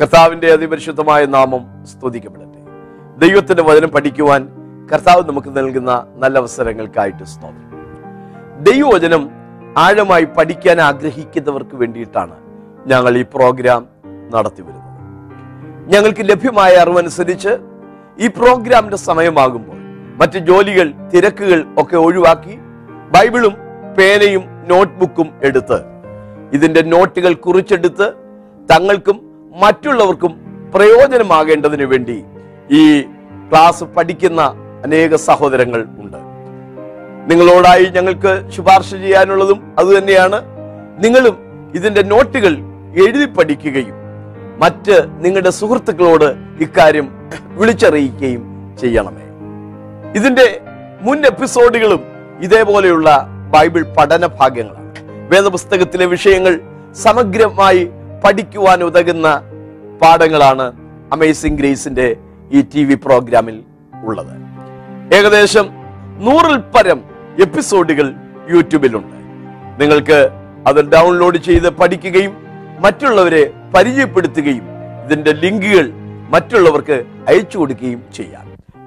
കർത്താവിന്റെ അതിപരിശുദ്ധമായ നാമം സ്തുതിക്കപ്പെടട്ടെ. ദൈവത്തിന്റെ വചനം പഠിക്കുവാൻ കർത്താവ് നമുക്ക് നൽകുന്ന നല്ല അവസരങ്ങൾക്കായിട്ട് സ്തോത്രം. ദൈവവചനം ആഴമായി പഠിക്കാൻ ആഗ്രഹിക്കുന്നവർക്ക് വേണ്ടിയിട്ടാണ് ഞങ്ങൾ ഈ പ്രോഗ്രാം നടത്തി വരുന്നത്. ഞങ്ങൾക്ക് ലഭ്യമായ അറിവനുസരിച്ച് ഈ പ്രോഗ്രാമിന്റെ സമയമാകുമ്പോൾ മറ്റ് ജോലികൾ തിരക്കുകൾ ഒക്കെ ഒഴിവാക്കി ബൈബിളും പേനയും നോട്ട്ബുക്കും എടുത്ത് ഇതിന്റെ നോട്ടുകൾ കുറിച്ചെടുത്ത് തങ്ങൾക്കും മറ്റുള്ളവർക്കും പ്രയോജനമാകേണ്ടതിന് വേണ്ടി ഈ ക്ലാസ് പഠിക്കുന്ന അനേക സഹോദരങ്ങൾ ഉണ്ട്. നിങ്ങളോടായി ഞങ്ങൾക്ക് ശുപാർശ ചെയ്യാനുള്ളതും അതുതന്നെയാണ് നിങ്ങളും ഇതിന്റെ നോട്ടുകൾ എഴുതി പഠിക്കുകയും മറ്റ് നിങ്ങളുടെ സുഹൃത്തുക്കളോട് ഇക്കാര്യം വിളിച്ചറിയിക്കുകയും ചെയ്യണമേ. ഇതിന്റെ മുൻ എപ്പിസോഡുകളും ഇതേപോലെയുള്ള ബൈബിൾ പഠന ഭാഗങ്ങളാണ് വേദപുസ്തകത്തിലെ വിഷയങ്ങൾ സമഗ്രമായി പഠിക്കുവാൻ ഉതകുന്ന പാഠങ്ങളാണ് അമേസിംഗ് ഗ്രേസിന്റെ ഈ ടി വി പ്രോഗ്രാമിൽ ഉള്ളത്. ഏകദേശം നൂറിൽ പരം എപ്പിസോഡുകൾ യൂട്യൂബിലുണ്ട്. നിങ്ങൾക്ക് അത് ഡൗൺലോഡ് ചെയ്ത് പഠിക്കുകയും മറ്റുള്ളവരെ പരിചയപ്പെടുത്തുകയും ഇതിന്റെ ലിങ്കുകൾ മറ്റുള്ളവർക്ക് അയച്ചു കൊടുക്കുകയും ചെയ്യാം.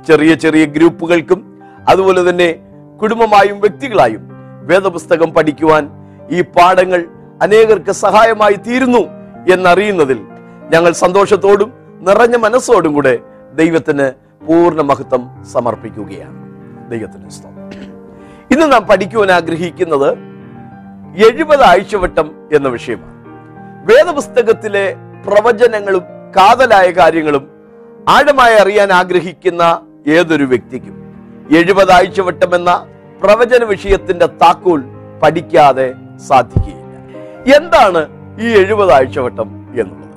ചെറിയ ചെറിയ ഗ്രൂപ്പുകൾക്കും അതുപോലെ തന്നെ കുടുംബമായും വ്യക്തികളായും വേദപുസ്തകം പഠിക്കുവാൻ ഈ പാഠങ്ങൾ അനേകർക്ക് സഹായമായി തീരുന്നു. എന്നറിയുന്നതിൽ ഞങ്ങൾ സന്തോഷത്തോടും നിറഞ്ഞ മനസ്സോടും കൂടെ ദൈവത്തിന് പൂർണ മഹത്വം സമർപ്പിക്കുകയാണ്. ദൈവത്തിന് ഇന്ന് നാം പഠിക്കുവാൻ ആഗ്രഹിക്കുന്നത് എഴുപത് ആഴ്ചവട്ടം എന്ന വിഷയമാണ്. വേദപുസ്തകത്തിലെ പ്രവചനങ്ങളും കാതലായ കാര്യങ്ങളും ആഴമായി അറിയാൻ ആഗ്രഹിക്കുന്ന ഏതൊരു വ്യക്തിക്കും എഴുപത് ആഴ്ചവട്ടം എന്ന പ്രവചന വിഷയത്തിന്റെ താക്കോൽ പഠിക്കാതെ സാധിക്കുകയില്ല. എന്താണ് ഈ എഴുപത് ആഴ്ചവട്ടം എന്നുള്ളത്.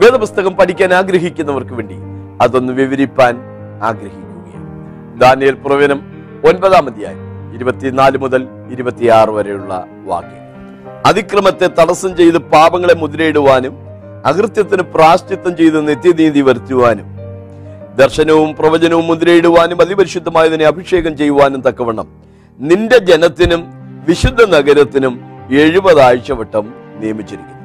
വേദപുസ്തകം പഠിക്കാൻ ആഗ്രഹിക്കുന്നവർക്ക് വേണ്ടി അതൊന്ന് വിവരിപ്പാൻ ആഗ്രഹിക്കുകയാണ്. ദാനിയൽ പ്രവചനം ഒൻപതാം അധ്യായം ഇരുപത്തിനാല് മുതൽ ഇരുപത്തിയാറ് വരെയുള്ള വാക്യം അതിക്രമത്തെ തടസ്സം ചെയ്ത് പാപങ്ങളെ മുദ്രയിടുവാനും അകൃത്യത്തിന് പ്രാശ്ചിത്തം ചെയ്ത് നിത്യനീതി വരുത്തുവാനും ദർശനവും പ്രവചനവും മുദ്രയിടുവാനും അതിപരിശുദ്ധമായതിനെ അഭിഷേകം ചെയ്യുവാനും തക്കവണ്ണം നിന്റെ ജനത്തിനും വിശുദ്ധ നഗരത്തിനും എഴുപത് ആഴ്ചവട്ടം നിയമിച്ചിരിക്കുന്നു.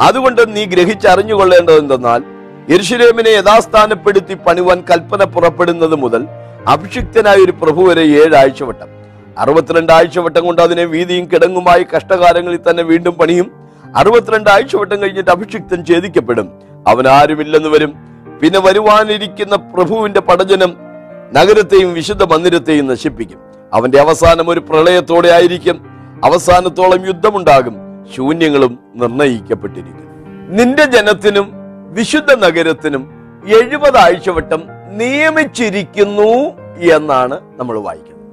അതുകൊണ്ട് നീ ഗ്രഹിച്ചറിഞ്ഞുകൊള്ളേണ്ടത് എന്തെന്നാൽ യെരുശലേമിനെ യഥാസ്ഥാനപ്പെടുത്തി പണിവാൻ കൽപ്പന പുറപ്പെടുന്നത് മുതൽ അഭിഷിക്തനായ ഒരു പ്രഭു വരെ ഏഴ് ആഴ്ചവട്ടം അറുപത്തിരണ്ട് ആഴ്ചവട്ടം കൊണ്ട് അതിനെ വീതിയും കിടങ്ങുമായി കഷ്ടകാലങ്ങളിൽ തന്നെ വീണ്ടും പണിയും അറുപത്തിരണ്ട് ആഴ്ചവട്ടം കഴിഞ്ഞിട്ട് അഭിഷിക്തൻ ഛേദിക്കപ്പെടും. അവൻ ആരുമില്ലെന്ന് വരും. പിന്നെ വരുവാനിരിക്കുന്ന പ്രഭുവിന്റെ പടജനം നഗരത്തെയും വിശുദ്ധ മന്ദിരത്തെയും നശിപ്പിക്കും. അവന്റെ അവസാനം ഒരു പ്രളയത്തോടെ ആയിരിക്കും. അവസാനത്തോളം യുദ്ധമുണ്ടാകും. ശൂന്യങ്ങളും നിർണയിക്കപ്പെട്ടിരിക്കും നിന്റെ ജനത്തിനും വിശുദ്ധ നഗരത്തിനും എഴുപത് ആഴ്ചവട്ടം നിയമിച്ചിരിക്കുന്നു എന്നാണ് നമ്മൾ വായിക്കുന്നത്.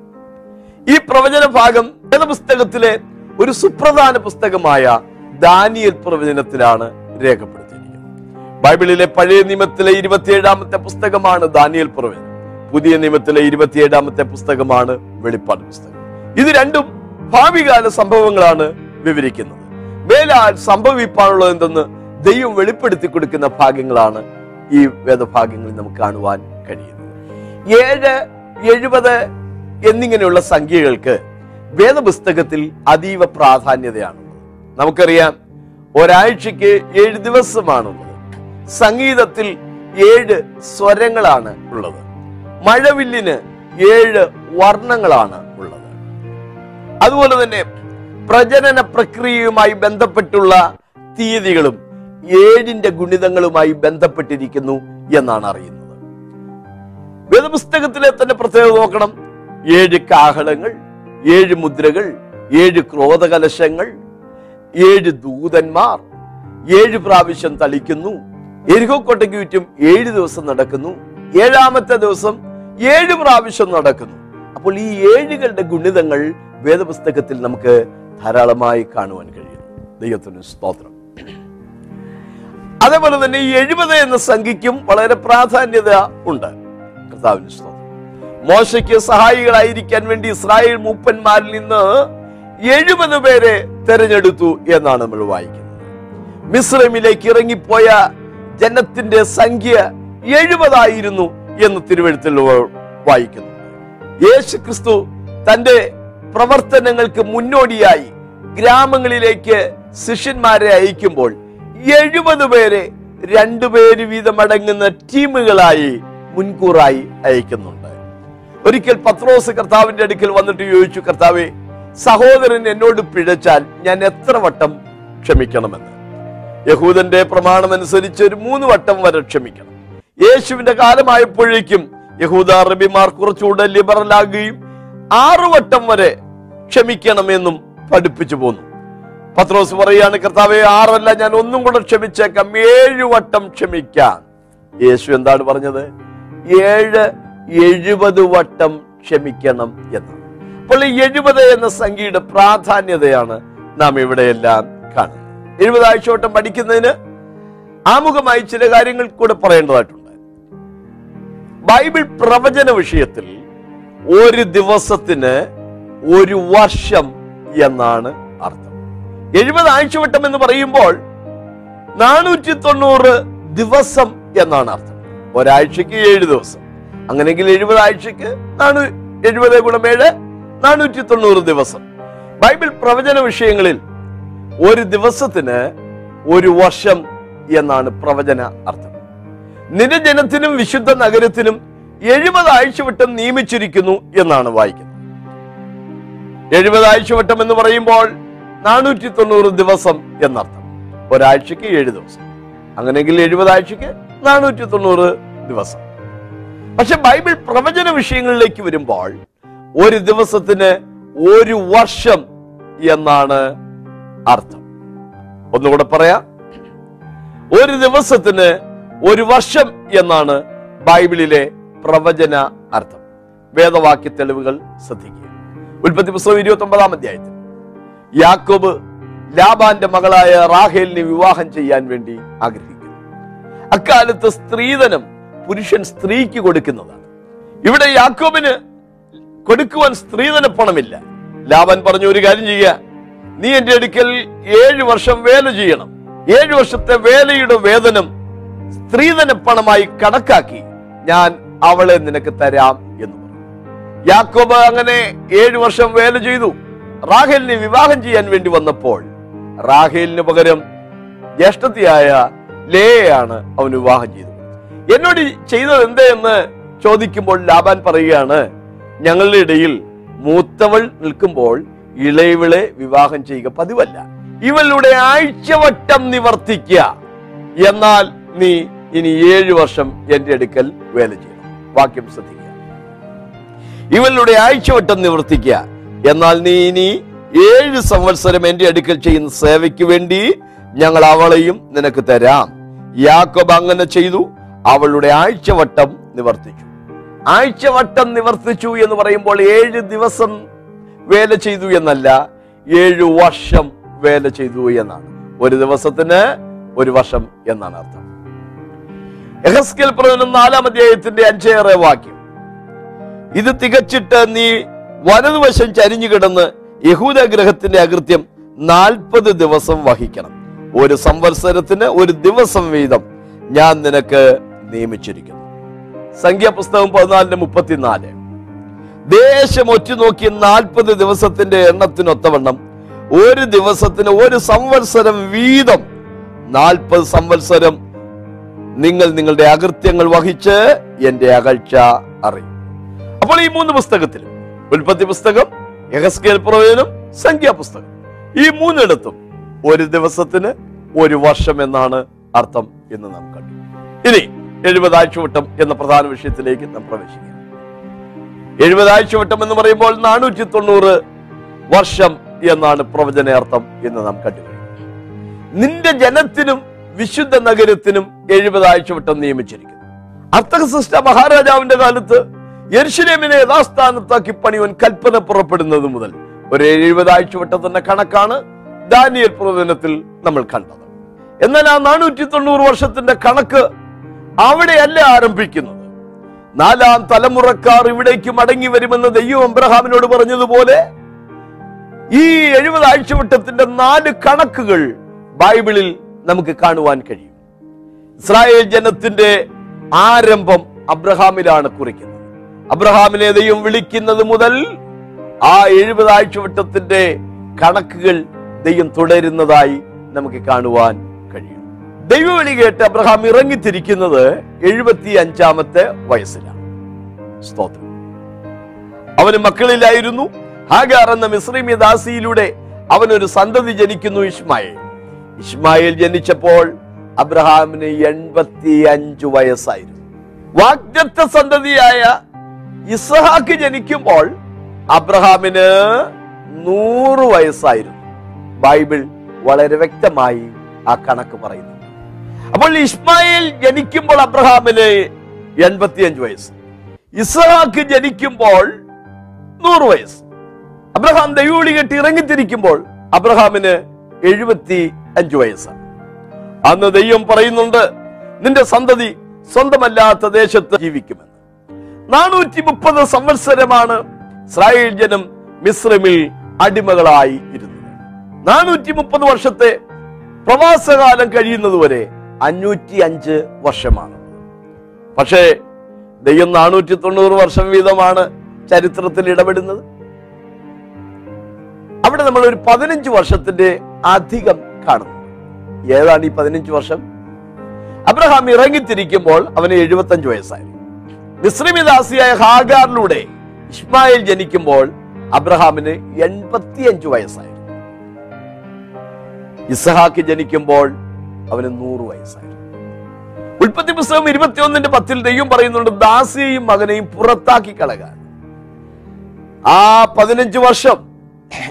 ഈ പ്രവചന ഭാഗം പുസ്തകത്തിലെ ഒരു സുപ്രധാന പുസ്തകമായ ദാനിയൽ പ്രവചനത്തിലാണ് രേഖപ്പെടുത്തിയിരിക്കുന്നത്. ബൈബിളിലെ പഴയ നിയമത്തിലെ ഇരുപത്തിയേഴാമത്തെ പുസ്തകമാണ് ദാനിയൽ പ്രവചനം. പുതിയ നിയമത്തിലെ ഇരുപത്തിയേഴാമത്തെ പുസ്തകമാണ് വെളിപ്പാട് പുസ്തകം. ഇത് രണ്ടും ഭാവികാല സംഭവങ്ങളാണ് വിവരിക്കുന്നത്. മേലാൽ സംഭവിപ്പാനുള്ളത് എന്തെന്ന് ദൈവം വെളിപ്പെടുത്തി കൊടുക്കുന്ന ഭാഗ്യങ്ങളാണ് ഈ വേദഭാഗ്യങ്ങളിൽ നമുക്ക് കാണുവാൻ കഴിയുന്നത്. ഏഴ് എഴുപത് എന്നിങ്ങനെയുള്ള സംഖ്യകൾക്ക് വേദപുസ്തകത്തിൽ അതീവ പ്രാധാന്യതയാണ് നമുക്കറിയാം ഒരാഴ്ചക്ക് ഏഴ് ദിവസമാണുള്ളത്. സംഗീതത്തിൽ ഏഴ് സ്വരങ്ങളാണ് ഉള്ളത്. മഴവില്ലിന് ഏഴ് വർണങ്ങളാണ് ഉള്ളത്. അതുപോലെ തന്നെ പ്രജനന പ്രക്രിയയുമായി ബന്ധപ്പെട്ടുള്ള തീയതികളും ഏഴിന്റെ ഗുണിതങ്ങളുമായി ബന്ധപ്പെട്ടിരിക്കുന്നു എന്നാണ് അറിയുന്നത്. വേദപുസ്തകത്തിലെ തന്നെ പ്രത്യേകത നോക്കണം. ഏഴ് കാഹളങ്ങൾ ഏഴ് മുദ്രകൾ ഏഴ് ക്രോധകലശങ്ങൾ ഏഴ് ദൂതന്മാർ ഏഴ് പ്രാവശ്യം തളിക്കുന്നു. എരിഹോക്കോട്ടയ്ക്ക് ചുറ്റും ഏഴ് ദിവസം നടക്കുന്നു. ഏഴാമത്തെ ദിവസം ഏഴ് പ്രാവശ്യം നടക്കുന്നു. അപ്പോൾ ഈ ഏഴുകളുടെ ഗുണിതങ്ങൾ വേദപുസ്തകത്തിൽ നമുക്ക് ധാരാളമായി കാണുവാൻ കഴിയും ദൈവത്തിന് സ്തോത്രം. അതേപോലെ തന്നെ ഈ എഴുപത് എന്ന സംഖ്യയ്ക്കും വളരെ പ്രാധാന്യത ഉണ്ട്. കർത്താവിന് സ്തോത്രം. മോശയ്ക്ക് സഹായികളായിരിക്കാൻ വേണ്ടി ഇസ്രായേൽ മൂപ്പന്മാരിൽ നിന്ന് എഴുപത് പേരെ തെരഞ്ഞെടുത്തു എന്നാണ് നമ്മൾ വായിക്കുന്നത്. മിസ്രമിലേക്ക് ഇറങ്ങിപ്പോയ ജനത്തിന്റെ സംഖ്യ എഴുപതായിരുന്നു എന്ന് തിരുവഴുത്തിൽ വായിക്കുന്നു. യേശു ക്രിസ്തു തന്റെ പ്രവർത്തനങ്ങൾക്ക് മുന്നോടിയായി ഗ്രാമങ്ങളിലേക്ക് ശിഷ്യന്മാരെ അയക്കുമ്പോൾ എഴുപത് പേരെ രണ്ടുപേര് വീതം അടങ്ങുന്ന ടീമുകളായി മുൻകൂറായി അയക്കുന്നുണ്ട്. ഒരിക്കൽ പത്രോസ് കർത്താവിന്റെ അടുക്കൽ വന്നിട്ട് ചോദിച്ചു കർത്താവെ സഹോദരൻ എന്നോട് പിഴച്ചാൽ ഞാൻ എത്ര വട്ടം ക്ഷമിക്കണമെന്ന്? യഹൂദന്റെ പ്രമാണം അനുസരിച്ച് ഒരു മൂന്ന് വട്ടം വരെ ക്ഷമിക്കണം. യേശുവിന്റെ കാലമായപ്പോഴേക്കും യഹൂദ റബിമാർ കുറച്ചുകൂടെ ലിബറൽ ആകുകയും ആറു വട്ടം വരെ ക്ഷമിക്കണമെന്നും പഠിപ്പിച്ചു പോന്നു. പത്രോസ് പറയാണ് കർത്താവെ ആറല്ല ഞാൻ ഒന്നും കൂടെ ക്ഷമിച്ചേക്കാം. ഏഴു വട്ടം ക്ഷമിക്കാം. യേശു എന്താണ് പറഞ്ഞത്? ഏഴ് എഴുപത് വട്ടം ക്ഷമിക്കണം എന്ന്. അപ്പോൾ ഈ എഴുപത് എന്ന സംഖ്യയുടെ പ്രാധാന്യതയാണ് നാം ഇവിടെയെല്ലാം കാണുന്നത്. എഴുപത് ആഴ്ചവട്ടം പഠിക്കുന്നതിന് ആമുഖമായി ചില കാര്യങ്ങൾ കൂടെ പറയേണ്ടതായിട്ടുണ്ട്. ബൈബിൾ പ്രവചന വിഷയത്തിൽ ഒരു ദിവസത്തിന് ഒരു വർഷം എന്നാണ് അർത്ഥം. എഴുപത് ആഴ്ചവട്ടം എന്ന് പറയുമ്പോൾ നാനൂറ്റി തൊണ്ണൂറ് ദിവസം എന്നാണ് അർത്ഥം. ഒരാഴ്ചക്ക് ഏഴ് ദിവസം. അങ്ങനെയെങ്കിൽ എഴുപത് ആഴ്ചക്ക് നാനൂ എഴുപത് ഗുണം ഏഴ് നാനൂറ്റി തൊണ്ണൂറ് ദിവസം. ബൈബിൾ പ്രവചന വിഷയങ്ങളിൽ ഒരു ദിവസത്തിന് ഒരു വർഷം എന്നാണ് പ്രവചന അർത്ഥം. നിന്റെ ജനത്തിനും വിശുദ്ധ നഗരത്തിനും എഴുപത് ആഴ്ചവട്ടം നിയമിച്ചിരിക്കുന്നു എന്നാണ് വായിക്കുന്നത്. എഴുപത് ആഴ്ചവട്ടം എന്ന് പറയുമ്പോൾ നാനൂറ്റി തൊണ്ണൂറ് ദിവസം എന്നർത്ഥം. ഒരാഴ്ചക്ക് ഏഴ് ദിവസം. അങ്ങനെയെങ്കിൽ എഴുപത് ആഴ്ചക്ക് നാനൂറ്റി തൊണ്ണൂറ് ദിവസം. പക്ഷെ ബൈബിൾ പ്രവചന വിഷയങ്ങളിലേക്ക് വരുമ്പോൾ ഒരു ദിവസത്തിന് ഒരു വർഷം എന്നാണ് അർത്ഥം. ഒന്നുകൂടെ പറയാം. ഒരു ദിവസത്തിന് ഒരു വർഷം എന്നാണ് ബൈബിളിലെ പ്രവചന അർത്ഥം. വേദവാക്യ തെളിവുകൾ ശ്രദ്ധിക്കുക. ഉൽപ്പത്തി പുസ്തകം ഇരുപത്തി ഒമ്പതാം അധ്യായത്തിൽ. യാക്കോബ് ലാബാന്റെ മകളായ റാഹേലിനെ വിവാഹം ചെയ്യാൻ വേണ്ടി ആഗ്രഹിക്കുന്നു. അക്കാലത്ത് സ്ത്രീധനം പുരുഷൻ സ്ത്രീക്ക് കൊടുക്കുന്നതാണ്. ഇവിടെ യാക്കോബിന് കൊടുക്കുവാൻ സ്ത്രീധന പണമില്ല. ലാബൻ പറഞ്ഞു ഒരു കാര്യം ചെയ്യുക. നീ എന്റെ അടുക്കൽ ഏഴു വർഷം വേല ചെയ്യണം. ഏഴു വർഷത്തെ വേലയുടെ വേതനം സ്ത്രീധന പണമായി കണക്കാക്കി ഞാൻ അവളെ നിനക്ക് തരാം എന്ന് പറഞ്ഞു. യാക്കോബ് അങ്ങനെ ഏഴു വർഷം വേല ചെയ്തു. റാഹേലിനെ വിവാഹം ചെയ്യാൻ വേണ്ടി വന്നപ്പോൾ റാഹേലിന് പകരം ജ്യേഷ്ഠത്തിയായ ലേയാണ് അവൻ വിവാഹം ചെയ്തത്. എന്നോട് ചെയ്തത് എന്തേ എന്ന് ചോദിക്കുമ്പോൾ ലാബാൻ പറയുകയാണ് ഞങ്ങളുടെ ഇടയിൽ മൂത്തവൾ നിൽക്കുമ്പോൾ ഇളയവിളെ വിവാഹം ചെയ്യുക പതിവല്ല. ഇവളുടെ ആഴ്ചവട്ടം നിവർത്തിക്കുക. എന്നാൽ നീ ഇനി ഏഴു വർഷം എന്റെ അടുക്കൽ വേല ചെയ്യണം വാക്യം ശ്രദ്ധിക്കുക. ഇവളുടെ ആഴ്ചവട്ടം നിവർത്തിക്കുക. എന്നാൽ നീ ഇനി ഏഴ് സംവത്സരം എന്റെ അടുക്കൽ ചെയ്യുന്ന സേവയ്ക്ക് വേണ്ടി ഞങ്ങൾ അവളെയും നിനക്ക് തരാം. യാക്കോബ് അങ്ങനെ ചെയ്തു. അവളുടെ ആഴ്ചവട്ടം നിവർത്തിച്ചു. ആഴ്ചവട്ടം നിവർത്തിച്ചു എന്ന് പറയുമ്പോൾ ഏഴ് ദിവസം വേല ചെയ്തു എന്നല്ല ഏഴു വർഷം വേല ചെയ്തു എന്നാണ്. ഒരു ദിവസത്തിന് ഒരു വർഷം എന്നാണ് അർത്ഥം. എഹസ്കേൽ പ്രവചനം നാലാം അധ്യായത്തിന്റെ അഞ്ചേറെ വാക്യം. ഇത് തികച്ചിട്ട് നീ വലതുവശം ചരിഞ്ഞു കിടന്ന് യഹൂദ ഗ്രഹത്തിന്റെ അകൃത്യം നാൽപ്പത് ദിവസം വഹിക്കണം. ഒരു സംവത്സരത്തിന് ഒരു ദിവസം വീതം ഞാൻ നിനക്ക് നിയമിച്ചിരിക്കുന്നു. സംഖ്യാപുസ്തകം പതിനാലിന് മുപ്പത്തിനാല്. ദേശം ഒറ്റുനോക്കി നാൽപ്പത് ദിവസത്തിന്റെ എണ്ണത്തിനൊത്തവണ്ണം ഒരു ദിവസത്തിന് ഒരു സംവത്സരം വീതം നാൽപ്പത് സംവത്സരം നിങ്ങൾ നിങ്ങളുടെ അകൃത്യങ്ങൾ വഹിച്ച് എന്റെ അകൽച്ച അറിയും. അപ്പോൾ ഈ മൂന്ന് പുസ്തകത്തിൽ ഉൽപ്പത്തി പുസ്തകം യഹസ്കേൽ പ്രവചനം സംഖ്യാപുസ്തകം ഈ മൂന്നിടത്തും ഒരു ദിവസത്തിന് ഒരു വർഷം എന്നാണ് അർത്ഥം എന്ന് നാം കണ്ടു. ഇനി എഴുപതാഴ്ചവട്ടം എന്ന പ്രധാന വിഷയത്തിലേക്ക് നാം പ്രവേശിക്കാം. എഴുപതാഴ്ചവട്ടം എന്ന് പറയുമ്പോൾ നാനൂറ്റി തൊണ്ണൂറ് വർഷം എന്നാണ് പ്രവചന അർത്ഥം എന്ന് നാം കണ്ടു. നിന്റെ ജനത്തിനും വിശുദ്ധ നഗരത്തിനും എഴുപത് ആഴ്ചവട്ടം നിയമിച്ചിരിക്കുന്നു. അർത്ഥകസിസ്റ്റ മഹാരാജാവിന്റെ കാലത്ത് യെരുശലേമിനെ യഥാസ്ഥാനത്താക്കി പണിവൻ കൽപ്പന പുറപ്പെടുന്നത് മുതൽ ഒരു എഴുപത് ആഴ്ചവട്ടത്തിന്റെ കണക്കാണ് ദാനിയൽ പ്രവചനത്തിൽ നമ്മൾ കണ്ടത്. എന്നാൽ ആ നാനൂറ്റി തൊണ്ണൂറ് വർഷത്തിന്റെ കണക്ക് അവിടെയല്ല ആരംഭിക്കുന്നത്. നാലാം തലമുറക്കാർ ഇവിടേക്ക് മടങ്ങി വരുമെന്ന് ദൈവം അബ്രഹാമിനോട് പറഞ്ഞതുപോലെ ഈ എഴുപത് ആഴ്ചവട്ടത്തിന്റെ നാല് കണക്കുകൾ ബൈബിളിൽ നമുക്ക് കാണുവാൻ കഴിയും. ഇസ്രായേൽ ജനത്തിന്റെ ആരംഭം അബ്രഹാമിലാണ് കുറിക്കുന്നത്. അബ്രഹാമിനെ ദൈവം വിളിക്കുന്നത് മുതൽ ആ എഴുപത് ആഴ്ചവട്ടത്തിന്റെ കണക്കുകൾ ദൈവം തുടരുന്നതായി നമുക്ക് കാണുവാൻ കഴിയും. ദൈവവിളി കേട്ട് അബ്രഹാം ഇറങ്ങിത്തിരിക്കുന്നത് എഴുപത്തി അഞ്ചാമത്തെ വയസ്സിലാണ്. സ്തോത്രം. അവന് മക്കളില്ലായിരുന്നു. ഹാഗാർ എന്ന മിശ്രീമ്യ ദാസിയിലൂടെ അവനൊരു സന്തതി ജനിക്കുന്നു ഇസ്മായേൽ ഇസ്മായേൽ ജനിച്ചപ്പോൾ അബ്രഹാമിന് എൺപത്തി അഞ്ചു വയസ്സായിരുന്നു. വാഗ്ദത്ത സന്തതിയായ ഇസഹാക്ക് ജനിക്കുമ്പോൾ അബ്രഹാമിന് നൂറ് വയസ്സായിരുന്നു. ബൈബിൾ വളരെ വ്യക്തമായി ആ കണക്ക് പറയുന്നു. അപ്പോൾ ഇസ്മായിൽ ജനിക്കുമ്പോൾ അബ്രഹാമിന് എൺപത്തിയഞ്ച് വയസ്സ്. ഇസഹാക്ക് ജനിക്കുമ്പോൾ നൂറ് വയസ്സ്. അബ്രഹാം ദൈവവിളി കെട്ടി ഇറങ്ങിത്തിരിക്കുമ്പോൾ അബ്രഹാമിന് എഴുപത്തി അഞ്ചു വയസ്സാണ്. അന്ന് ദൈവം പറയുന്നുണ്ട് നിന്റെ സന്തതി സ്വന്തമല്ലാത്ത ദേശത്ത് ജീവിക്കുമെന്ന്. നാനൂറ്റി മുപ്പത് സംവത്സരമാണ് ഇസ്രായേൽ ജനം മിശ്രമിൽ അടിമകളായി ഇരുന്നത്. നാനൂറ്റി മുപ്പത് വർഷത്തെ പ്രവാസകാലം കഴിയുന്നതുവരെ അഞ്ഞൂറ്റി അഞ്ച് വർഷമാണ്. പക്ഷേ ദൈവം നാനൂറ്റി തൊണ്ണൂറ് വർഷം വീതമാണ് ചരിത്രത്തിൽ ഇടപെടുന്നത്. അവിടെ നമ്മൾ ഒരു പതിനഞ്ച് വർഷത്തിന്റെ അധികം കാണുന്നു. ഏതാണ് ഈ പതിനഞ്ച് വർഷം? അബ്രഹാം ഇറങ്ങിത്തിരിക്കുമ്പോൾ അവന് എഴുപത്തഞ്ച് വയസ്സായിരുന്നു മിശ്രമിദാസിയായ ഹാഗാറിലൂടെ ഇസ്മായിൽ ജനിക്കുമ്പോൾ അബ്രഹാമിന് എൺപത്തിയഞ്ച് വയസ്സായി. ഇസഹാക്ക് ജനിക്കുമ്പോൾ അവന് നൂറ് വയസ്സായി. ഉൽപ്പത്തി പുസ്തകം ഇരുപത്തിയൊന്നിന്റെ പത്തിൽ ദൈവം പറയുന്നുണ്ട് ദാസിയെയും മകനെയും പുറത്താക്കി കളകാൻ. ആ പതിനഞ്ച് വർഷം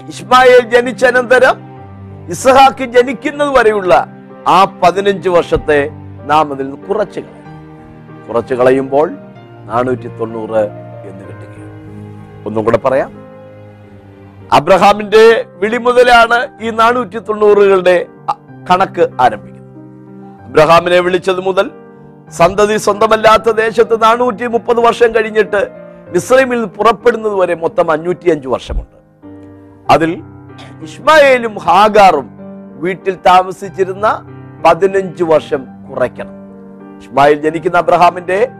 ഇസ്മായിൽ ജനിച്ച അനന്തരം ഇസഹാക്ക് ജനിക്കുന്നത് വരെയുള്ള ആ പതിനഞ്ച് വർഷത്തെ നാം അതിൽ നിന്ന് കുറച്ച് കളയും. കുറച്ച് കളയുമ്പോൾ നാനൂറ്റി തൊണ്ണൂറ് എന്ന് കിട്ടുകയാണ്. ഒന്നും കൂടെ പറയാം. അബ്രഹാമിന്റെ വിളി മുതലാണ് ഈ നാനൂറ്റി തൊണ്ണൂറുകളുടെ കണക്ക് ആരംഭിക്കുന്നത്. അബ്രഹാമിനെ വിളിച്ചത് മുതൽ സന്തതി സ്വന്തമല്ലാത്ത ദേശത്ത് നാനൂറ്റി മുപ്പത് വർഷം കഴിഞ്ഞിട്ട് മിസ്രൈമിൽ പുറപ്പെടുന്നത് വരെ മൊത്തം അഞ്ഞൂറ്റി അഞ്ച് വർഷമുണ്ട്. അതിൽ ഇസ്മായേലും ഹാഗാറും വീട്ടിൽ താമസിച്ചിരുന്ന പതിനഞ്ച് വർഷം കുറയ്ക്കണം. ഇസ്മായിൽ ജനിക്കുന്ന അബ്രഹാമിന്റെ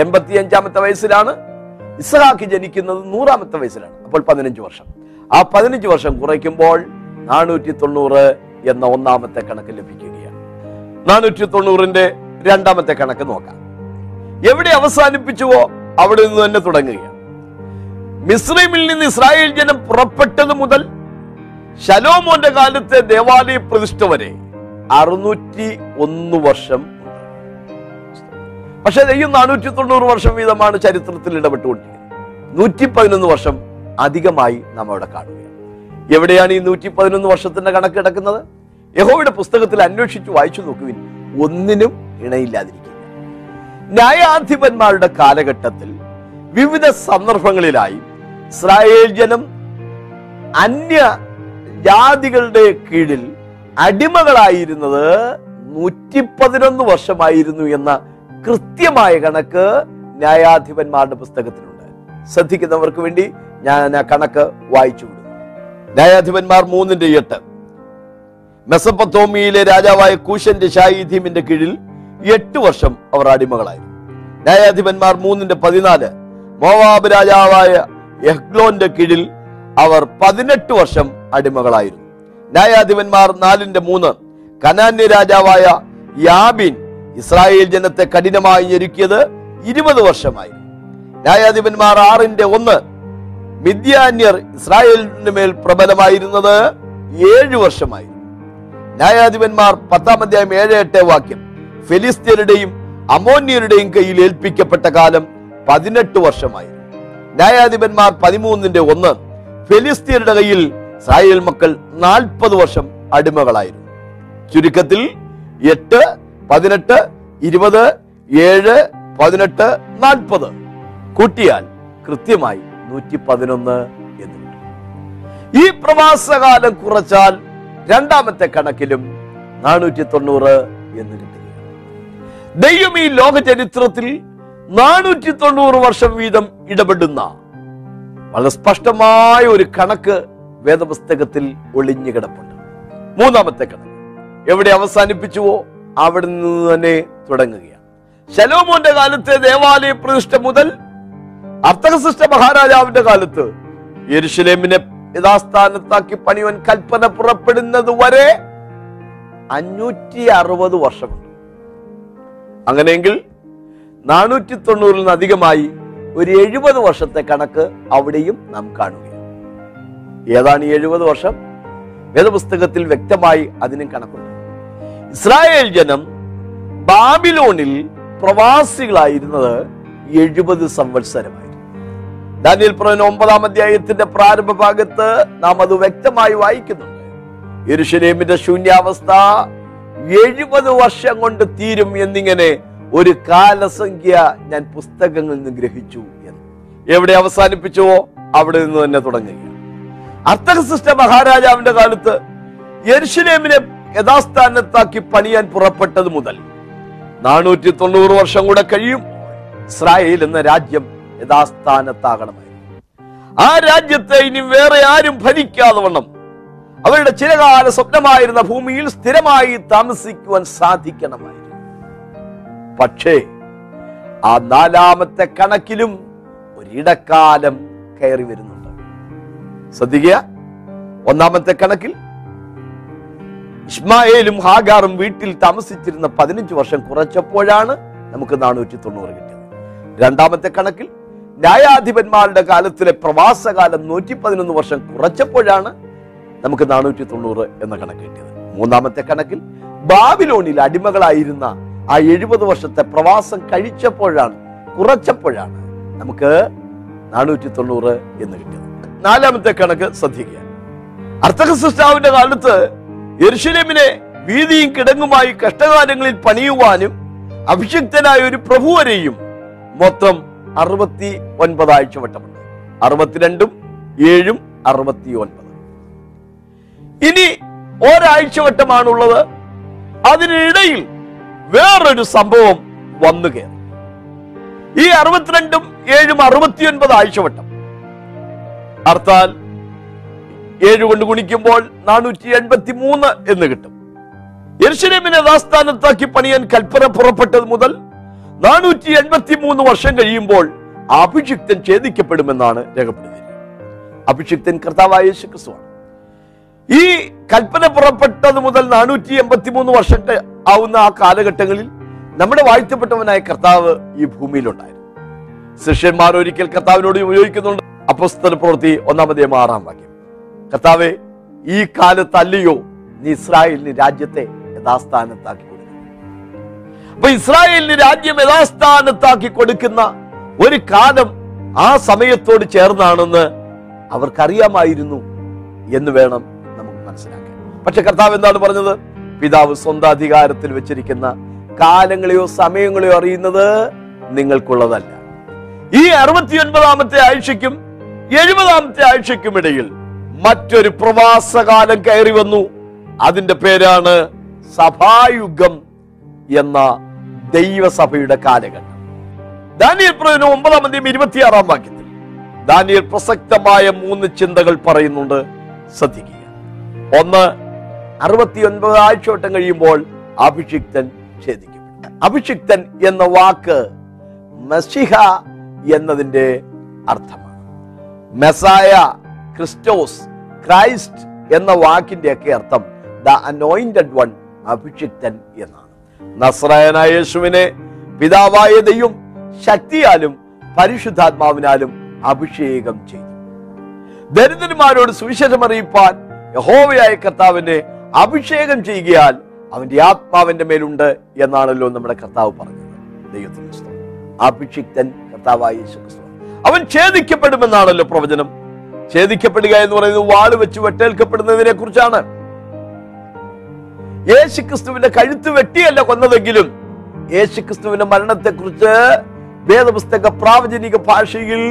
എൺപത്തി അഞ്ചാമത്തെ വയസ്സിലാണ്. ഇസഹാക്ക് ജനിക്കുന്നത് നൂറാമത്തെ വയസ്സിലാണ്. അപ്പോൾ പതിനഞ്ച് വർഷം. ആ പതിനഞ്ച് വർഷം കുറയ്ക്കുമ്പോൾ നാനൂറ്റി തൊണ്ണൂറ് എന്ന ഒന്നാമത്തെ കണക്ക് ലഭിക്കുകയാണ്. നാനൂറ്റി തൊണ്ണൂറിന്റെ രണ്ടാമത്തെ കണക്ക് നോക്കാം. എവിടെ അവസാനിപ്പിച്ചുവോ അവിടെ നിന്ന് തന്നെ തുടങ്ങുകയാണ്. മിസ്രൈമിൽ നിന്ന് ഇസ്രായേൽ ജനം പുറപ്പെട്ടത് മുതൽ ശലോമോന്റെ കാലത്തെ ദേവാലയ പ്രതിഷ്ഠ വരെ അറുന്നൂറ്റി ഒന്ന് വർഷം പക്ഷെ ദൈവം നാനൂറ്റി തൊണ്ണൂറ് വർഷം വീതമാണ് ചരിത്രത്തിൽ ഇടപെട്ടുകൊണ്ടിരിക്കുന്നത്. നൂറ്റി പതിനൊന്ന് വർഷം അധികമായി നാം അവിടെ കാണുകയാണ്. എവിടെയാണ് ഈ നൂറ്റി പതിനൊന്ന് വർഷത്തിന്റെ കണക്ക് കിടക്കുന്നത്? യഹോയുടെ പുസ്തകത്തിൽ അന്വേഷിച്ചു വായിച്ചു നോക്കുവിൻ. ഒന്നിനും ഇണയില്ലാതിരിക്കുക. ന്യായാധിപന്മാരുടെ കാലഘട്ടത്തിൽ വിവിധ സന്ദർഭങ്ങളിലായി ഇസ്രായേൽ ജനം അന്യ ജാതികളുടെ കീഴിൽ അടിമകളായിരുന്നത് നൂറ്റി പതിനൊന്ന് വർഷമായിരുന്നു എന്ന കൃത്യമായ കണക്ക് ന്യായാധിപന്മാരുടെ പുസ്തകത്തിലുണ്ട്. ശ്രദ്ധിക്കുന്നവർക്ക് വേണ്ടി ഞാൻ ആ കണക്ക് വായിച്ചു ന്യായാധിപന്മാർ മൂന്നിന്റെ എട്ട്. മെസപ്പത്തോമിയിലെ രാജാവായ കൂശന്റെ ഷായിധീമിന്റെ കീഴിൽ എട്ട് വർഷം അവർ അടിമകളായിരുന്നു. ന്യായാധിപന്മാർ മൂന്നിന്റെ പതിനാല്. മോവാബ് രാജാവായ എഹ്ലോന്റെ കീഴിൽ അവർ പതിനെട്ട് വർഷം അടിമകളായിരുന്നു. ന്യായാധിപന്മാർ നാലിന്റെ മൂന്ന്. കനാന്യ രാജാവായ യാബിൻ ഇസ്രായേൽ ജനത്തെ കഠിനമായി ഞെരുക്കിയത് ഇരുപത് വർഷമായി ന്യായാധിപന്മാർ ആറിന്റെ ഒന്ന്. മിദ്യാന്യർ ഇസ്രായേലിന് മേൽ പ്രബലമായിരുന്നത് ഏഴ് വർഷമായി ന്യായാധിപന്മാർ പത്താം അധ്യായം ഏഴ് എട്ട് വാക്യം ഫെലിസ്ത്യരുടെയും അമോന്യരുടെയും കയ്യിൽ ഏൽപ്പിക്കപ്പെട്ട കാലം പതിനെട്ട് വർഷമായി ന്യായാധിപന്മാർ പതിമൂന്നിന്റെ ഒന്ന്. ഫെലിസ്ത്യരുടെ കയ്യിൽ ഇസ്രായേൽ മക്കൾ നാൽപ്പത് വർഷം അടിമകളായിരുന്നു. ചുരുക്കത്തിൽ എട്ട് പതിനെട്ട് ഇരുപത് ഏഴ് പതിനെട്ട് നാൽപ്പത് കൂട്ടിയാൽ കൃത്യമായി നൂറ്റി പതിനൊന്ന് എന്ന് ഈ പ്രവാസകാലം കുറച്ചാൽ രണ്ടാമത്തെ കണക്കിലും നാനൂറ്റി തൊണ്ണൂറ് എന്ന് കിട്ടുകയാണ്. ദൈവം ഈ ലോക ചരിത്രത്തിൽ നാനൂറ്റി തൊണ്ണൂറ് വർഷം വീതം ഇടപെടുന്ന വളരെ സ്പഷ്ടമായ ഒരു കണക്ക് വേദപുസ്തകത്തിൽ ഒളിഞ്ഞു കിടപ്പുണ്ട്. മൂന്നാമത്തെ കണക്ക് എവിടെ അവസാനിപ്പിച്ചുവോ അവിടെ നിന്ന് തന്നെ തുടങ്ങുകയാണ്. ശലോമോന്റെ കാലത്തെ ദേവാലയ പ്രതിഷ്ഠ മുതൽ അർത്ഥകശിഷ്ട മഹാരാജാവിന്റെ കാലത്ത് യെരുഷലേമിനെ യഥാസ്ഥാനത്താക്കി പണിയുവാൻ കൽപ്പന പുറപ്പെടുന്നത് വരെ അഞ്ഞൂറ്റി അറുപത് വർഷമുണ്ട്. അങ്ങനെയെങ്കിൽ നാനൂറ്റി തൊണ്ണൂറിൽ നിന്ന് അധികമായി ഒരു എഴുപത് വർഷത്തെ കണക്ക് അവിടെയും നാം കാണുകയാണ്. ഏതാണ് എഴുപത് വർഷം വേദപുസ്തകത്തിൽ വ്യക്തമായി അതിന് കണക്കുണ്ട്. ഇസ്രായേൽ ജനം ബാബിലോണിൽ പ്രവാസികളായിരുന്നത് എഴുപത് സംവത്സരമായിരുന്നു. ഡാനിയൽ പ്രവചനം ഒമ്പതാം അധ്യായത്തിന്റെ പ്രാരംഭ ഭാഗത്ത് നാം അത് വ്യക്തമായി വായിക്കുന്നുണ്ട്. യരുഷലേമിന്റെ ശൂന്യാവസ്ഥ എഴുപത് വർഷം കൊണ്ട് തീരും എന്നിങ്ങനെ ഒരു കാലസംഖ്യ ഞാൻ പുസ്തകങ്ങളിൽ നിന്ന് ഗ്രഹിച്ചു എന്ന്. എവിടെ അവസാനിപ്പിച്ചുവോ അവിടെ നിന്ന് തന്നെ തുടങ്ങുകയാണ് അർത്ഥകസിഷ്ട മഹാരാജാവിന്റെ കാലത്ത് യെരുഷലേമിനെ യഥാസ്ഥാനത്താക്കി പണിയാൻ പുറപ്പെട്ടത് മുതൽ നാനൂറ്റി തൊണ്ണൂറ് വർഷം കൂടെ കഴിയും ഇസ്രായേൽ എന്ന രാജ്യം യഥാസ്ഥാനത്താകണമായിരുന്നു. ആ രാജ്യത്തെ ഇനി വേറെ ആരും ഭരിക്കാതെ വണ്ണം. അവരുടെ ചിരകാല സ്വപ്നമായിരുന്ന ഭൂമിയിൽ സ്ഥിരമായി താമസിക്കുവാൻ സാധിക്കണമായിരുന്നു. പക്ഷേ ആ നാലാമത്തെ കണക്കിലും ഒരിടക്കാലം കയറി വരുന്നുണ്ട് ശ്രദ്ധിക്കുക. ഒന്നാമത്തെ കണക്കിൽ ഇസ്മായേലും ഹാഗാറും വീട്ടിൽ താമസിച്ചിരുന്ന പതിനഞ്ച് വർഷം കുറച്ചപ്പോഴാണ് നമുക്ക് നാനൂറ്റി തൊണ്ണൂറ് കിട്ടിയത്. രണ്ടാമത്തെ കണക്കിൽ ന്യായാധിപന്മാരുടെ കാലത്തിലെ പ്രവാസകാലം നൂറ്റി പതിനൊന്ന് വർഷം കുറച്ചപ്പോഴാണ് നമുക്ക് നാനൂറ്റി തൊണ്ണൂറ് എന്ന കണക്ക് കിട്ടിയത്. മൂന്നാമത്തെ കണക്കിൽ ബാബിലോണിൽ അടിമകളായിരുന്ന ആ എഴുപത് വർഷത്തെ പ്രവാസം കഴിച്ചപ്പോഴാണ് കുറച്ചപ്പോഴാണ് നമുക്ക് നാനൂറ്റി തൊണ്ണൂറ് എന്ന് കിട്ടിയത്. നാലാമത്തെ കണക്ക് ശ്രദ്ധിക്കുക. അർത്ഥകസൃഷ്ടാവിന്റെ കാലത്ത് യെരുശലേമിനെ വീതിയും കിടങ്ങുമായി കഷ്ടകാലങ്ങളിൽ പണിയുവാനും അഭിഷിക്തനായ ഒരു പ്രഭുവരെയും മൊത്തം അറുപത്തി ഒൻപത് ആഴ്ചവട്ടമുണ്ട് അറുപത്തിരണ്ടും ഏഴും അറുപത്തി ഒൻപത് ഇനി ഒരാഴ്ച വട്ടമാണുള്ളത് അതിനിടയിൽ വേറൊരു സംഭവം വന്നു ഈ അറുപത്തിരണ്ടും ഏഴും അറുപത്തിയൊൻപത് ആഴ്ചവട്ടം അർത്ഥാൽ ഏഴ് കൊണ്ട് ഗുണിക്കുമ്പോൾ നാനൂറ്റി എൺപത്തി മൂന്ന് എന്ന് കിട്ടും. യർഷലേമിനെ ആസ്ഥാനത്താക്കി പണിയാൻ കൽപ്പന പുറപ്പെട്ടത് മുതൽ നാനൂറ്റി എൺപത്തി മൂന്ന് വർഷം കഴിയുമ്പോൾ അഭിഷിക്തൻ ഛേദിക്കപ്പെടുമെന്നാണ് രേഖപ്പെടുത്തിയത്. അഭിഷിക്തൻ കർത്താവായ യേശു ക്രിസ്തുവാണ് ഈ കൽപ്പന പുറപ്പെട്ടത് മുതൽ നാനൂറ്റി എൺപത്തി മൂന്ന് വർഷം ആവുന്ന ആ കാലഘട്ടങ്ങളിൽ നമ്മുടെ വാഴ്ത്തപ്പെട്ടവനായ കർത്താവ് ഈ ഭൂമിയിലുണ്ടായിരുന്നു. ശിഷ്യന്മാർ ഒരിക്കൽ കർത്താവിനോട് ഉപയോഗിക്കുന്നുണ്ട്. അപ്പസ്തല പ്രവൃത്തി ഒന്നാമതേ ആറാം വാക്യം. കർത്താവെ ഈ കാലത്തല്ലയോ നീ ഇസ്രായേലിന് രാജ്യത്തെ യഥാസ്ഥാനത്താക്കി കൊടുക്കുന്നു അപ്പൊ ഇസ്രായേലിന് രാജ്യം യഥാസ്ഥാനത്താക്കി കൊടുക്കുന്ന ഒരു കാലം ആ സമയത്തോട് ചേർന്നാണെന്ന് അവർക്കറിയാമായിരുന്നു എന്ന് വേണം നമുക്ക് മനസ്സിലാക്കാൻ. പക്ഷെ കർത്താവ് എന്താണ് പറഞ്ഞത്? പിതാവ് സ്വന്തം അധികാരത്തിൽ വെച്ചിരിക്കുന്ന കാലങ്ങളെയോ സമയങ്ങളെയോ അറിയുന്നത് നിങ്ങൾക്കുള്ളതല്ല. ഈ അറുപത്തിയൊൻപതാമത്തെ ആഴ്ചയ്ക്കും എഴുപതാമത്തെ ആഴ്ചയ്ക്കുമിടയിൽ മറ്റൊരു പ്രവാസകാലം കയറി വന്നു. അതിന്റെ പേരാണ് സഭായുഗം എന്ന ദൈവസഭയുടെ കാലഘട്ടം. ദാനിയൽ പ്രവചനം ഒമ്പതാം അധ്യയം ഇരുപത്തിയാറാം വാക്യത്തിൽ ദാനിയൽ പ്രസക്തമായ മൂന്ന് ചിന്തകൾ പറയുന്നുണ്ട്. ശ്രദ്ധിക്കുക. ഒന്ന് അറുപത്തിയൊൻപത് ആഴ്ചവട്ടം കഴിയുമ്പോൾ അഭിഷിക്തൻ ഛേദിക്കും അഭിഷിക്തൻ എന്ന വാക്ക് മസിഹ എന്നതിന്റെ അർത്ഥമാണ്. മെസായ ക്രിസ്റ്റോസ് ക്രൈസ്റ്റ് എന്ന വാക്കിന്റെ ഒക്കെ അർത്ഥം ദ അനോയിന്റഡ് വൺ അഭിഷിക്തൻ എന്നാണ്. നസ്രായനായ യേശുവിനെ പിതാവായ ദൈവം ശക്തിയാലും പരിശുദ്ധാത്മാവിനാലും അഭിഷേകം ചെയ്തു. ദരിദ്രന്മാരോട് സുവിശേഷം അറിയിപ്പാൻ യഹോവയായ കർത്താവിനെ അഭിഷേകം ചെയ്യുകയാൽ അവന്റെ ആത്മാവിന്റെ മേലുണ്ട് എന്നാണല്ലോ നമ്മുടെ കർത്താവ് പറഞ്ഞത്. ദൈവത്തിന് അഭിഷിക്തൻ കർത്താവായ യേശു ക്രിസ്തു അവൻ ഛേദിക്കപ്പെടുമെന്നാണല്ലോ പ്രവചനം. ഛേദിക്കപ്പെടുക എന്ന് പറയുന്നത് വാൾ വെച്ച് വെട്ടേൽക്കപ്പെടുന്നതിനെ കുറിച്ചാണ് യേശു ക്രിസ്തുവിന്റെ കഴുത്ത് വെട്ടിയല്ല കൊന്നതെങ്കിലും യേശു ക്രിസ്തുവിന്റെ മരണത്തെക്കുറിച്ച് വേദപുസ്തക പ്രാവചനിക ഭാഷയിൽ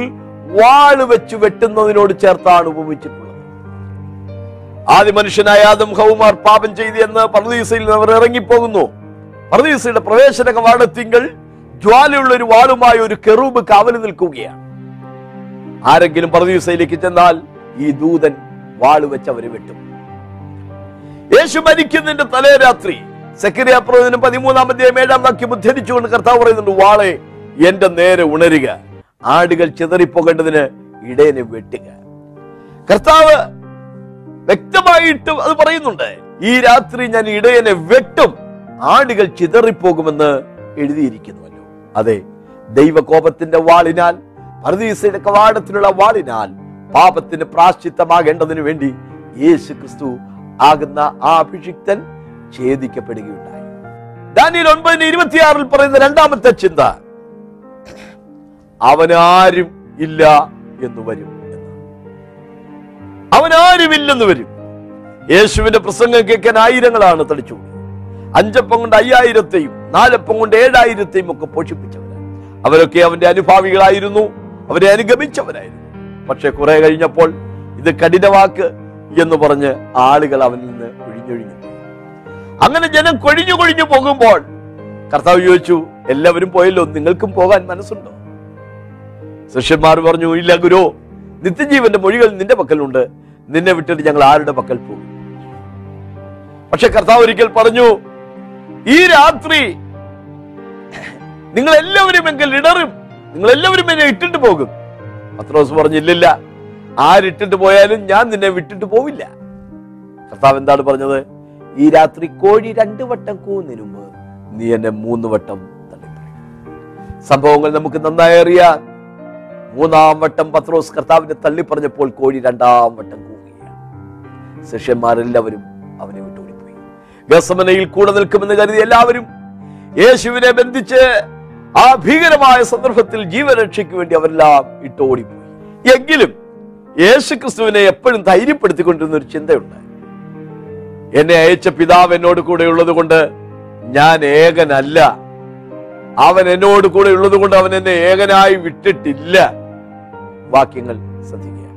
വാൾ വെച്ച് വെട്ടുന്നതിനോട് ചേർത്താണ് ഉപമിച്ചിട്ടുള്ളത്. ആദ്യ മനുഷ്യനായ ആദം ഹൗമാർ പാപം ചെയ്തു എന്ന് പർദീസയിൽ അവർ ഇറങ്ങിപ്പോകുന്നു. പർദീസയുടെ പ്രവേശന കവാടത്തിങ്കൾ ജ്വാലയുള്ള ഒരു വാളുമായി ഒരു കെറൂബ് കാവൽ നിൽക്കുകയാണ്. ആരെങ്കിലും പർദീസയിലേക്ക് ചെന്നാൽ ഈ ദൂതൻ വാളുവെച്ച് അവരെ വെട്ടും. യേശു മരിക്കുന്നതിന്റെ തലേ രാത്രി സെക്രിയ പ്രവചനം പതിമൂന്നാം അധ്യായം ഏഴാം വാക്യം ഉദ്ധരിച്ചുകൊണ്ട് കർത്താവ് പറയുന്നുണ്ട് വാളെ എന്റെ നേരെ ഉണരുക. ആടുകൾ ചിതറിപ്പോകേണ്ടതിന് ഇടയനെ വെട്ടുക. കർത്താവ് വ്യക്തമായിട്ട് അത് പറയുന്നുണ്ട് ഈ രാത്രി ഞാൻ ഇടയനെ വെട്ടും ആടുകൾ ചിതറിപ്പോകുമെന്ന് എഴുതിയിരിക്കുന്നുവല്ലോ. അതെ ദൈവകോപത്തിന്റെ വാളിനാൽ പരദീസയുടെ കവാടത്തിലുള്ള വാളിനാൽ പാപത്തിന് പ്രാശ്ചിത്തമാകേണ്ടതിനു വേണ്ടി യേശു ക്രിസ്തു ആകുന്ന ആ അഭിഷിക്തൻ ഛേദിക്കപ്പെടുകയുണ്ടായി. ഡാനിയൽ ഒൻപതിന് ഇരുപത്തിയാറിൽ പറയുന്ന രണ്ടാമത്തെ ചിന്ത അവനാരും ഇല്ല എന്ന് വരും എന്ന്. അവനാരുമില്ലെന്ന് വരും. യേശുവിന്റെ പ്രസംഗം കേൾക്കാൻ ആയിരങ്ങളാണ് തടിച്ചു അഞ്ചപ്പം കൊണ്ട് അയ്യായിരത്തെയും നാലപ്പം കൊണ്ട് ഏഴായിരത്തെയും ഒക്കെ പോഷിപ്പിച്ചവരാണ്. അവരൊക്കെ അവന്റെ അനുഭാവികളായിരുന്നു. അവരെ അനുഗമിച്ചവരായിരുന്നു. പക്ഷെ കുറെ കഴിഞ്ഞപ്പോൾ ഇത് കഠിനവാക്ക് എന്ന് പറഞ്ഞ് ആളുകൾ അവനിൽ നിന്ന് ഒഴിഞ്ഞൊഴിഞ്ഞു. അങ്ങനെ ജനം കൊഴിഞ്ഞു കൊഴിഞ്ഞു പോകുമ്പോൾ കർത്താവ് ചോദിച്ചു എല്ലാവരും പോയല്ലോ? നിങ്ങൾക്കും പോകാൻ മനസ്സുണ്ടോ? ശിഷ്യന്മാർ പറഞ്ഞു ഇല്ല ഗുരു നിത്യജീവന്റെ മൊഴികൾ നിന്റെ പക്കലുണ്ട്. നിന്നെ വിട്ടിട്ട് ഞങ്ങൾ ആരുടെ പക്കൽ പോകും? പക്ഷെ കർത്താവ് ഒരിക്കൽ പറഞ്ഞു ഈ രാത്രി നിങ്ങൾ എല്ലാവരും എങ്കിൽ ഇടറും നിങ്ങൾ എല്ലാവരും എന്നെ ഇട്ടിട്ട് പോകും. പത്രോസ് പറഞ്ഞു ഇല്ലില്ല ആരിട്ടിട്ട് പോയാലും ഞാൻ നിന്നെ വിട്ടിട്ട് പോവില്ല. കർത്താവ് എന്താണ് പറഞ്ഞത്? ഈ രാത്രി കോഴി രണ്ടു വട്ടം കൂന്നതിന് മുമ്പ് നീ എന്നെ മൂന്ന് വട്ടം സംഭവങ്ങൾ നമുക്ക് നന്നായി അറിയാം. മൂന്നാം വട്ടം പത്രോസ് കർത്താവിനെ തള്ളിപ്പറഞ്ഞപ്പോൾ കോഴി രണ്ടാം വട്ടം കൂവുകയാണ്. ശിഷ്യന്മാരെല്ലാവരും അവനെ വിട്ടുകൊടുപ്പോയി ഗസമനയിൽ കൂടെ നിൽക്കുമെന്ന് കരുതി എല്ലാവരും യേശുവിനെ ബന്ധിച്ച് ആ ഭീകരമായ സന്ദർഭത്തിൽ ജീവരക്ഷയ്ക്ക് വേണ്ടി അവരെല്ലാം ഇട്ടോടിപ്പോയി. എങ്കിലും യേശു ക്രിസ്തുവിനെ എപ്പോഴും ധൈര്യപ്പെടുത്തിക്കൊണ്ടിരുന്ന ഒരു ചിന്തയുണ്ട് എന്നെ അയച്ച പിതാവ് എന്നോട് കൂടെ ഉള്ളത് കൊണ്ട് ഞാൻ ഏകനല്ല. അവൻ എന്നോട് കൂടെ ഉള്ളത് കൊണ്ട് അവൻ എന്നെ ഏകനായി വിട്ടിട്ടില്ല. വാക്യങ്ങൾ ശ്രദ്ധിക്കുക.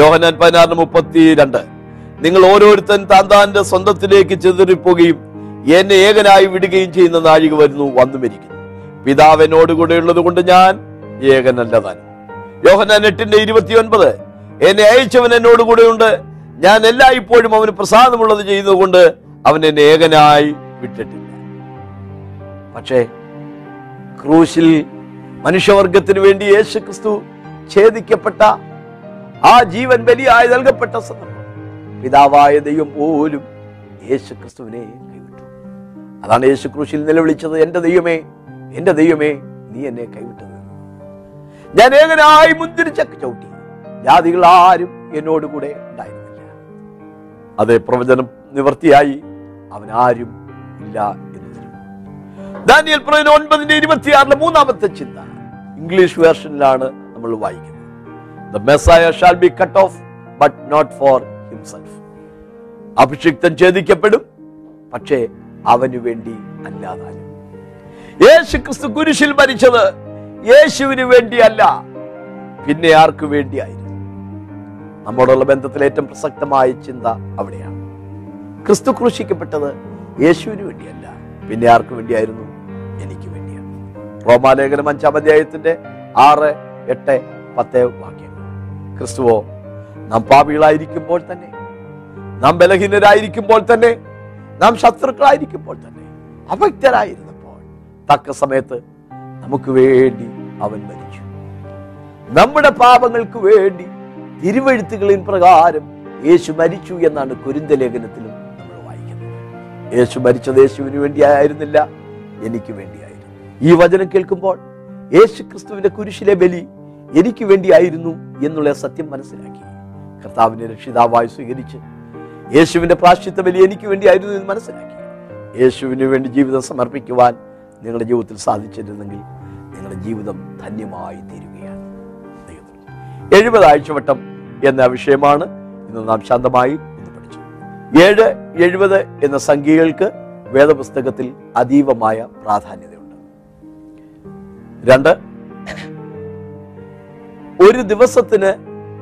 യോഹനാൻ പതിനാറിന് മുപ്പത്തി രണ്ട് നിങ്ങൾ ഓരോരുത്തൻ താൻ താന്റെ സ്വന്തത്തിലേക്ക് ചെതിറിപ്പോകുകയും എന്നെ ഏകനായി വിടുകയും ചെയ്യുന്ന നാഴിക വരുന്നു വന്നു മരിക്കുന്നു പിതാവ് കൂടെ ഉള്ളത് കൊണ്ട് ഞാൻ ഏകനല്ലവൻ. യോഹനാൻ എട്ടിന്റെ ഇരുപത്തിയൊൻപത് എന്നെ അയച്ചവൻ എന്നോട് കൂടെ ഉണ്ട് ഞാൻ എല്ലായ്പ്പോഴും അവന് പ്രസാദമുള്ളത് ചെയ്യുന്നതുകൊണ്ട് അവൻ എന്നെ ഏകനായി വിട്ടിട്ടില്ല. പക്ഷേ ക്രൂശിൽ മനുഷ്യവർഗത്തിന് വേണ്ടി യേശു ക്രിസ്തു ഛേദിക്കപ്പെട്ട ആ ജീവൻ ബലിയായി നൽകപ്പെട്ട സന്ദർഭം പിതാവായ ദൈവം പോലും യേശു ക്രിസ്തുവിനെ കൈവിട്ടു. അതാണ് യേശു ക്രൂശിൽ നിലവിളിച്ചത് എന്റെ ദൈവമേ എന്റെ ദൈവമേ നീ എന്നെ കൈവിട്ടത്. ഞാൻ ഏകനായി മുന്തിരിച്ചക്ക് ചവിട്ടി. ജാതികൾ ആരും എന്നോട് കൂടെ ഉണ്ടായിരുന്നില്ല. അതെ പ്രവചനം നിവർത്തിയായി അവൻ ആരും ഇല്ല എന്ന് പറയുന്ന ഒൻപതിന്റെ ഇരുപത്തിയാറിലെ മൂന്നാമത്തെ ചിന്ത. ഇംഗ്ലീഷ് വേർഷനിലാണ് നമ്മൾ വായിക്കുന്നത്. The cut off but not for himself അഭിഷിക്തൻ ഛേദിക്കപ്പെടും പക്ഷേ അവന് വേണ്ടി അല്ലാതാനും. യേശു ക്രിസ്തു കുരിശിൽ മരിച്ചത് യേശുവിന് വേണ്ടിയല്ല പിന്നെ ആർക്കു വേണ്ടിയായിരുന്നു? നമ്മോടുള്ള ബന്ധത്തിൽ ഏറ്റവും പ്രസക്തമായ ചിന്ത അവിടെയാണ്. ക്രിസ്തു ക്രൂശിക്കപ്പെട്ടത് യേശുവിന് വേണ്ടിയല്ല പിന്നെ ആർക്കു വേണ്ടിയായിരുന്നു? എനിക്ക് വേണ്ടിയാണ്. റോമാലേഖനം അഞ്ചാം അധ്യായത്തിന്റെ ആറ് എട്ട് പത്ത് വാക്യങ്ങൾ. ക്രിസ്തുവോ നാം പാപികളായിരിക്കുമ്പോൾ തന്നെ നാം ബലഹീനരായിരിക്കുമ്പോൾ തന്നെ നാം ശത്രുക്കളായിരിക്കുമ്പോൾ തന്നെ അഭക്തരായിരുന്നപ്പോൾ തക്ക സമയത്ത് നമുക്ക് വേണ്ടി അവൻ മരിച്ചു. നമ്മുടെ പാപങ്ങൾക്ക് വേണ്ടി തിരുവഴുത്തുകളിൻ പ്രകാരം യേശു മരിച്ചു എന്നാണ് കുരിന്ത ലേഖനത്തിലും നമ്മൾ വായിക്കുന്നത്. യേശു മരിച്ചത് യേശുവിന് വേണ്ടിയായിരുന്നില്ല എനിക്ക് വേണ്ടിയായിരുന്നു ഈ വചനം കേൾക്കുമ്പോൾ യേശു ക്രിസ്തുവിന്റെ കുരിശിലെ ബലി എനിക്ക് വേണ്ടിയായിരുന്നു എന്നുള്ള സത്യം മനസ്സിലാക്കി. കർത്താവിനെ രക്ഷിതാവായി സ്വീകരിച്ച് യേശുവിന്റെ പ്രാശ്ചിത്ത ബലി എനിക്ക് വേണ്ടിയായിരുന്നു എന്ന് മനസ്സിലാക്കി. യേശുവിന് വേണ്ടി ജീവിതം സമർപ്പിക്കുവാൻ നിങ്ങളുടെ ജീവിതത്തിൽ സാധിച്ചിരുന്നെങ്കിൽ നിങ്ങളുടെ ജീവിതം ധന്യമായി തീരുകയാണ്. എഴുപത് ആഴ്ചവട്ടം എന്ന വിഷയമാണ് ഇന്ന് നാം ശാന്തമായി ഇന്ന് പഠിച്ചു ഏഴ് എഴുപത് എന്ന സംഖ്യകൾക്ക് വേദപുസ്തകത്തിൽ അതീവമായ പ്രാധാന്യതയുണ്ട്. രണ്ട് ഒരു ദിവസത്തിന്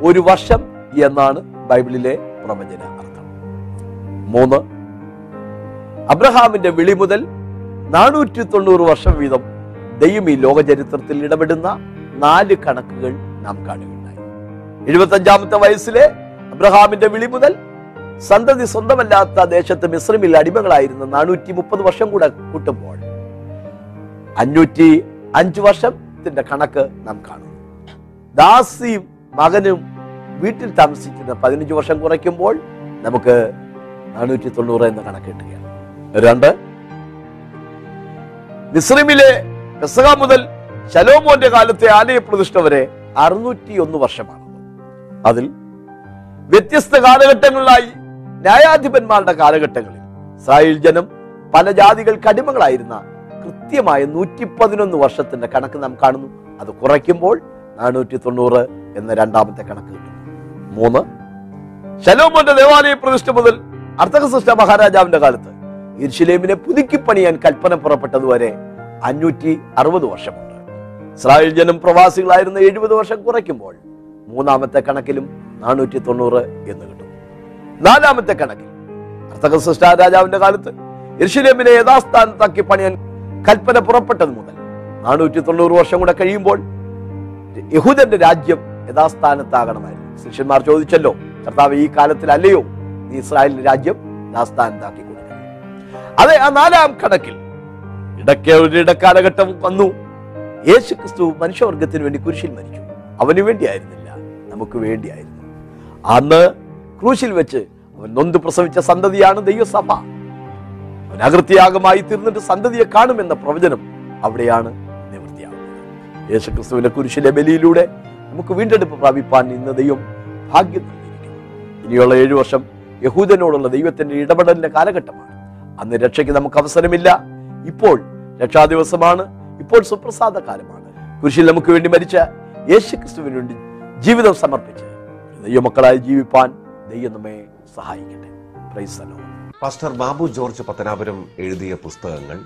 ഒരു വർഷം എന്നാണ് ബൈബിളിലെ പ്രവചന അർത്ഥം. മൂന്ന് അബ്രഹാമിന്റെ വിളി മുതൽ നാനൂറ്റി തൊണ്ണൂറ് വർഷം വീതം ദൈവം ഈ ലോകചരിത്രത്തിൽ ഇടപെടുന്ന നാല് കണക്കുകൾ നാം കാണുകയുണ്ടായി. എഴുപത്തഞ്ചാമത്തെ വയസ്സിലെ അബ്രഹാമിന്റെ വിളി മുതൽ സന്തതി സ്വന്തമല്ലാത്ത ദേശത്ത് മിശ്രമിൽ അടിമകളായിരുന്ന നാനൂറ്റി മുപ്പത് വർഷം കൂടെ കൂട്ടുമ്പോൾ അഞ്ഞൂറ്റി അഞ്ച് വർഷത്തിന്റെ കണക്ക് നാം കാണുന്നു. ദാസിയും മകനും വീട്ടിൽ താമസിക്കുന്ന പതിനഞ്ച് വർഷം കുറയ്ക്കുമ്പോൾ നമുക്ക് നാനൂറ്റി തൊണ്ണൂറ് എന്ന കണക്ക് കിട്ടുകയാണ്. രണ്ട് മിസ്രിമിലെ പെസക മുതൽ ശലോമോന്റെ കാലത്തെ ആലയ പ്രതിഷ്ഠ വരെ അറുന്നൂറ്റി ഒന്ന് വർഷമാണ്. അതിൽ വ്യത്യസ്ത കാലഘട്ടങ്ങളിലായി ന്യായാധിപന്മാരുടെ കാലഘട്ടങ്ങളിൽ ഇസ്രായേൽ ജനം പല ജാതികൾക്ക് അടിമകളായിരുന്ന കൃത്യമായ നൂറ്റി പതിനൊന്ന് വർഷത്തിന്റെ കണക്ക് നാം കാണുന്നു. അത് കുറയ്ക്കുമ്പോൾ നാനൂറ്റി തൊണ്ണൂറ് എന്ന രണ്ടാമത്തെ കണക്ക് കിട്ടുന്നു. മൂന്ന് ശലോമോന്റെ ദേവാലയ പ്രതിഷ്ഠ മുതൽ അർത്ഥകസൃഷ്ട മഹാരാജാവിന്റെ കാലത്ത് ഇർഷിലേമിനെ പുതുക്കി പണിയാൻ കൽപ്പന പുറപ്പെട്ടതുവരെ അഞ്ഞൂറ്റി അറുപത് വർഷമുണ്ട്. ഇസ്രായേൽ ജനം പ്രവാസികളായിരുന്ന എഴുപത് വർഷം കുറയ്ക്കുമ്പോൾ മൂന്നാമത്തെ കണക്കിലും നാനൂറ്റി തൊണ്ണൂറ് എന്ന് കിട്ടും. നാലാമത്തെ കണക്കിൽ അർത്ഥകസൃഷ്ട രാജാവിന്റെ കാലത്ത് ഇർഷിലേമിനെ യഥാസ്ഥാനത്താക്കി പണിയാൻ കൽപ്പന പുറപ്പെട്ടത് മുതൽ നാനൂറ്റി തൊണ്ണൂറ് വർഷം കൂടെ കഴിയുമ്പോൾ യഹൂദന്റെ രാജ്യം യഥാസ്ഥാനത്താകണമായിരുന്നു. ശിഷ്യന്മാർ ചോദിച്ചല്ലോ കർത്താവ് ഈ കാലത്തിലല്ലയോ? ഇസ്രായേലിന്റെ രാജ്യം യഥാസ്ഥാനത്താക്കി അതെ ആ നാലാം കണക്കിൽ. ഇടയ്ക്ക് ഒരു ഇടക്കാലഘട്ടം വന്നു. യേശു ക്രിസ്തു മനുഷ്യവർഗത്തിന് വേണ്ടി കുരിശിൽ മരിച്ചു. അവന് വേണ്ടിയായിരുന്നില്ല നമുക്ക് വേണ്ടിയായിരുന്നു. അന്ന് ക്രൂശിൽ വെച്ച് അവൻ നൊന്ത് പ്രസവിച്ച സന്തതിയാണ് ദൈവസഭ. അവൻ അകൃത്യാഗമായി തീർന്നിട്ട് സന്തതിയെ കാണുമെന്ന പ്രവചനം അവിടെയാണ് നിവൃത്തിയാകുന്നത് യേശു ക്രിസ്തുവിന്റെ കുരിശിലെ ബലിയിലൂടെ നമുക്ക് വീണ്ടെടുപ്പ് പ്രാപിപ്പാൻ ഇന്ന് ദൈവം ഭാഗ്യം നൽകിയിരിക്കുന്നു. ഇനിയുള്ള ഏഴു വർഷം യഹൂദനോടുള്ള ദൈവത്തിന്റെ ഇടപെടലിന്റെ കാലഘട്ടമാണ്. അന്ന് രക്ഷയ്ക്ക് നമുക്ക് അവസരമില്ല. ഇപ്പോൾ രക്ഷാദിവസമാണ്. ഇപ്പോൾ സുപ്രസാദ കാലമാണ് കുരിശിൽ നമുക്ക് വേണ്ടി മരിച്ച യേശു ക്രിസ്തുവിന് വേണ്ടി ജീവിതം സമർപ്പിച്ച് ദൈവമക്കളായി ജീവിപ്പാൻ ദൈവം നമ്മെ സഹായിക്കട്ടെ. പാസ്റ്റർ ബാബു ജോർജ് പത്തനാപുരം എഴുതിയ പുസ്തകങ്ങൾ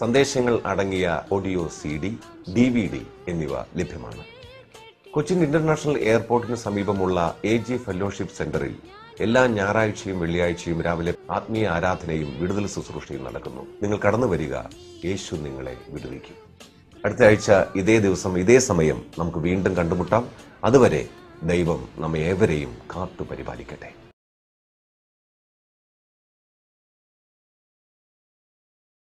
സന്ദേശങ്ങൾ അടങ്ങിയ audio C D D V D എന്നിവ ലഭ്യമാണ്. കൊച്ചിൻ ഇന്റർനാഷണൽ എയർപോർട്ടിന് സമീപമുള്ള എ ജി ഫെലോഷിപ്പ് സെന്ററിൽ എല്ലാ ഞായറാഴ്ചയും വെള്ളിയാഴ്ചയും രാവിലെ ആത്മീയ ആരാധനയും വിടുതൽ ശുശ്രൂഷയും നടക്കുന്നു. നിങ്ങൾ കടന്നു വരിക യേശു നിങ്ങളെ വിടുവിക്കും. അടുത്ത ആഴ്ച ഇതേ ദിവസം ഇതേ സമയം നമുക്ക് വീണ്ടും കണ്ടുമുട്ടാം. അതുവരെ ദൈവം നമ്മെ ഏവരെയും കാത്തു പരിപാലിക്കട്ടെ